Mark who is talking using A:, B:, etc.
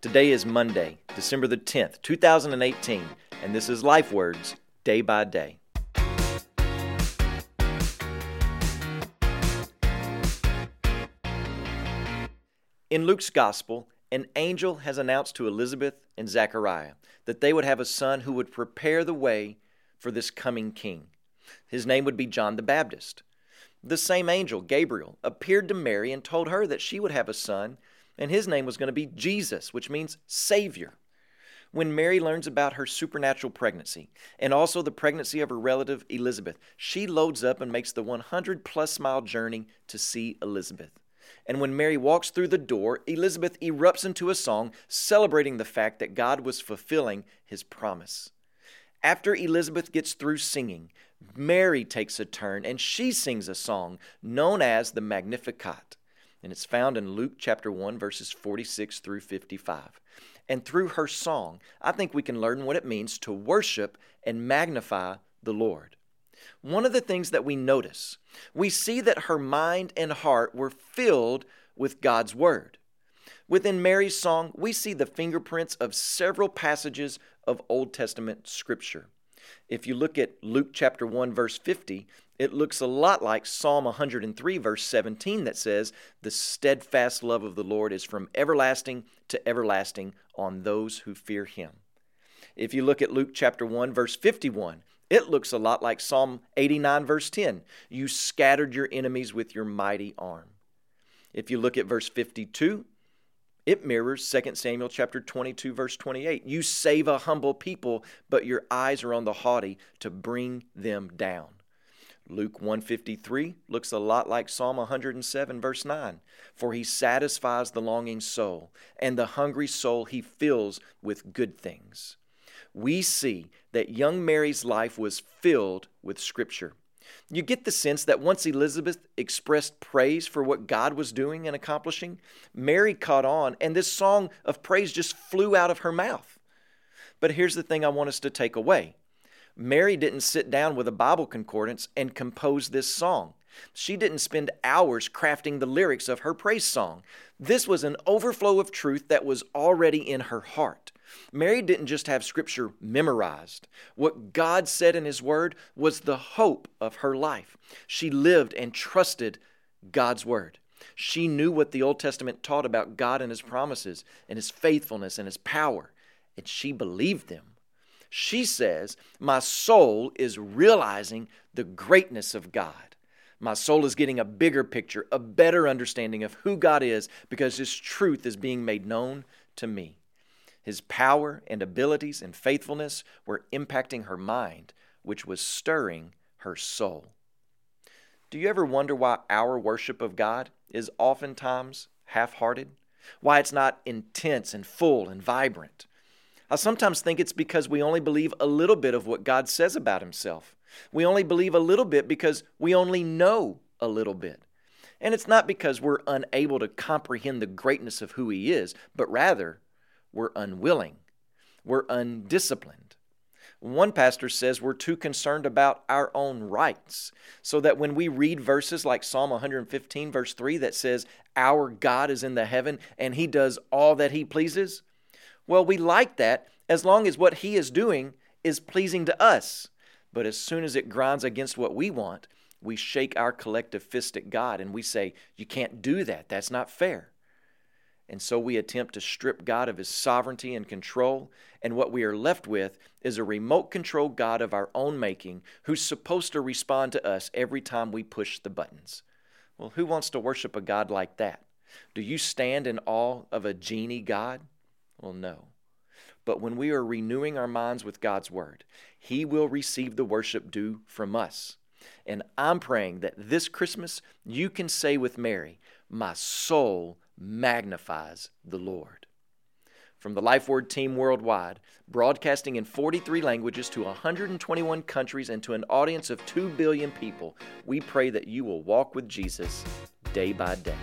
A: Today is Monday, December the 10th, 2018, and this is Life Words Day by Day. In Luke's Gospel, an angel has announced to Elizabeth and Zechariah that they would have a son who would prepare the way for this coming king. His name would be John the Baptist. The same angel, Gabriel, appeared to Mary and told her that she would have a son, and his name was going to be Jesus, which means Savior. When Mary learns about her supernatural pregnancy and also the pregnancy of her relative Elizabeth, she loads up and makes the 100 plus mile journey to see Elizabeth. And when Mary walks through the door, Elizabeth erupts into a song celebrating the fact that God was fulfilling his promise. After Elizabeth gets through singing, Mary takes a turn and she sings a song known as the Magnificat. And it's found in Luke chapter 1, verses 46 through 55. And through her song, I think we can learn what it means to worship and magnify the Lord. One of the things that we notice, we see that her mind and heart were filled with God's Word. Within Mary's song, we see the fingerprints of several passages of Old Testament Scripture. If you look at Luke chapter 1, verse 50, it looks a lot like Psalm 103, verse 17, that says, The steadfast love of the Lord is from everlasting to everlasting on those who fear him. If you look at Luke chapter 1, verse 51, it looks a lot like Psalm 89, verse 10. You scattered your enemies with your mighty arm. If you look at verse 52, it mirrors 2 Samuel chapter 22 verse 28. You save a humble people, but your eyes are on the haughty to bring them down. Luke 153 looks a lot like Psalm 107 verse 9. For he satisfies the longing soul, and the hungry soul he fills with good things. We see that young Mary's life was filled with scripture. You get the sense that once Elizabeth expressed praise for what God was doing and accomplishing, Mary caught on, and this song of praise just flew out of her mouth. But here's the thing I want us to take away Mary didn't sit down with a Bible concordance and compose this song. She didn't spend hours crafting the lyrics of her praise song. This was an overflow of truth that was already in her heart. Mary didn't just have Scripture memorized. What God said in His Word was the hope of her life. She lived and trusted God's Word. She knew what the Old Testament taught about God and His promises and His faithfulness and His power, and she believed them. She says, My soul is realizing the greatness of God. My soul is getting a bigger picture, a better understanding of who God is because His truth is being made known to me. His power and abilities and faithfulness were impacting her mind, which was stirring her soul. Do you ever wonder why our worship of God is oftentimes half hearted? Why it's not intense and full and vibrant? I sometimes think it's because we only believe a little bit of what God says about Himself. We only believe a little bit because we only know a little bit. And it's not because we're unable to comprehend the greatness of who He is, but rather we're unwilling, we're undisciplined. One pastor says we're too concerned about our own rights, so that when we read verses like Psalm 115, verse 3, that says, Our God is in the heaven and he does all that he pleases, well, we like that as long as what he is doing is pleasing to us. But as soon as it grinds against what we want, we shake our collective fist at God and we say, You can't do that. That's not fair. And so we attempt to strip God of his sovereignty and control, and what we are left with is a remote control God of our own making who's supposed to respond to us every time we push the buttons. Well, who wants to worship a God like that? Do you stand in awe of a genie God? Well, no. But when we are renewing our minds with God's Word, He will receive the worship due from us. And I'm praying that this Christmas you can say with Mary, My soul magnifies the Lord. From the Life Word team worldwide, broadcasting in 43 languages to 121 countries and to an audience of 2 billion people, we pray that you will walk with Jesus day by day.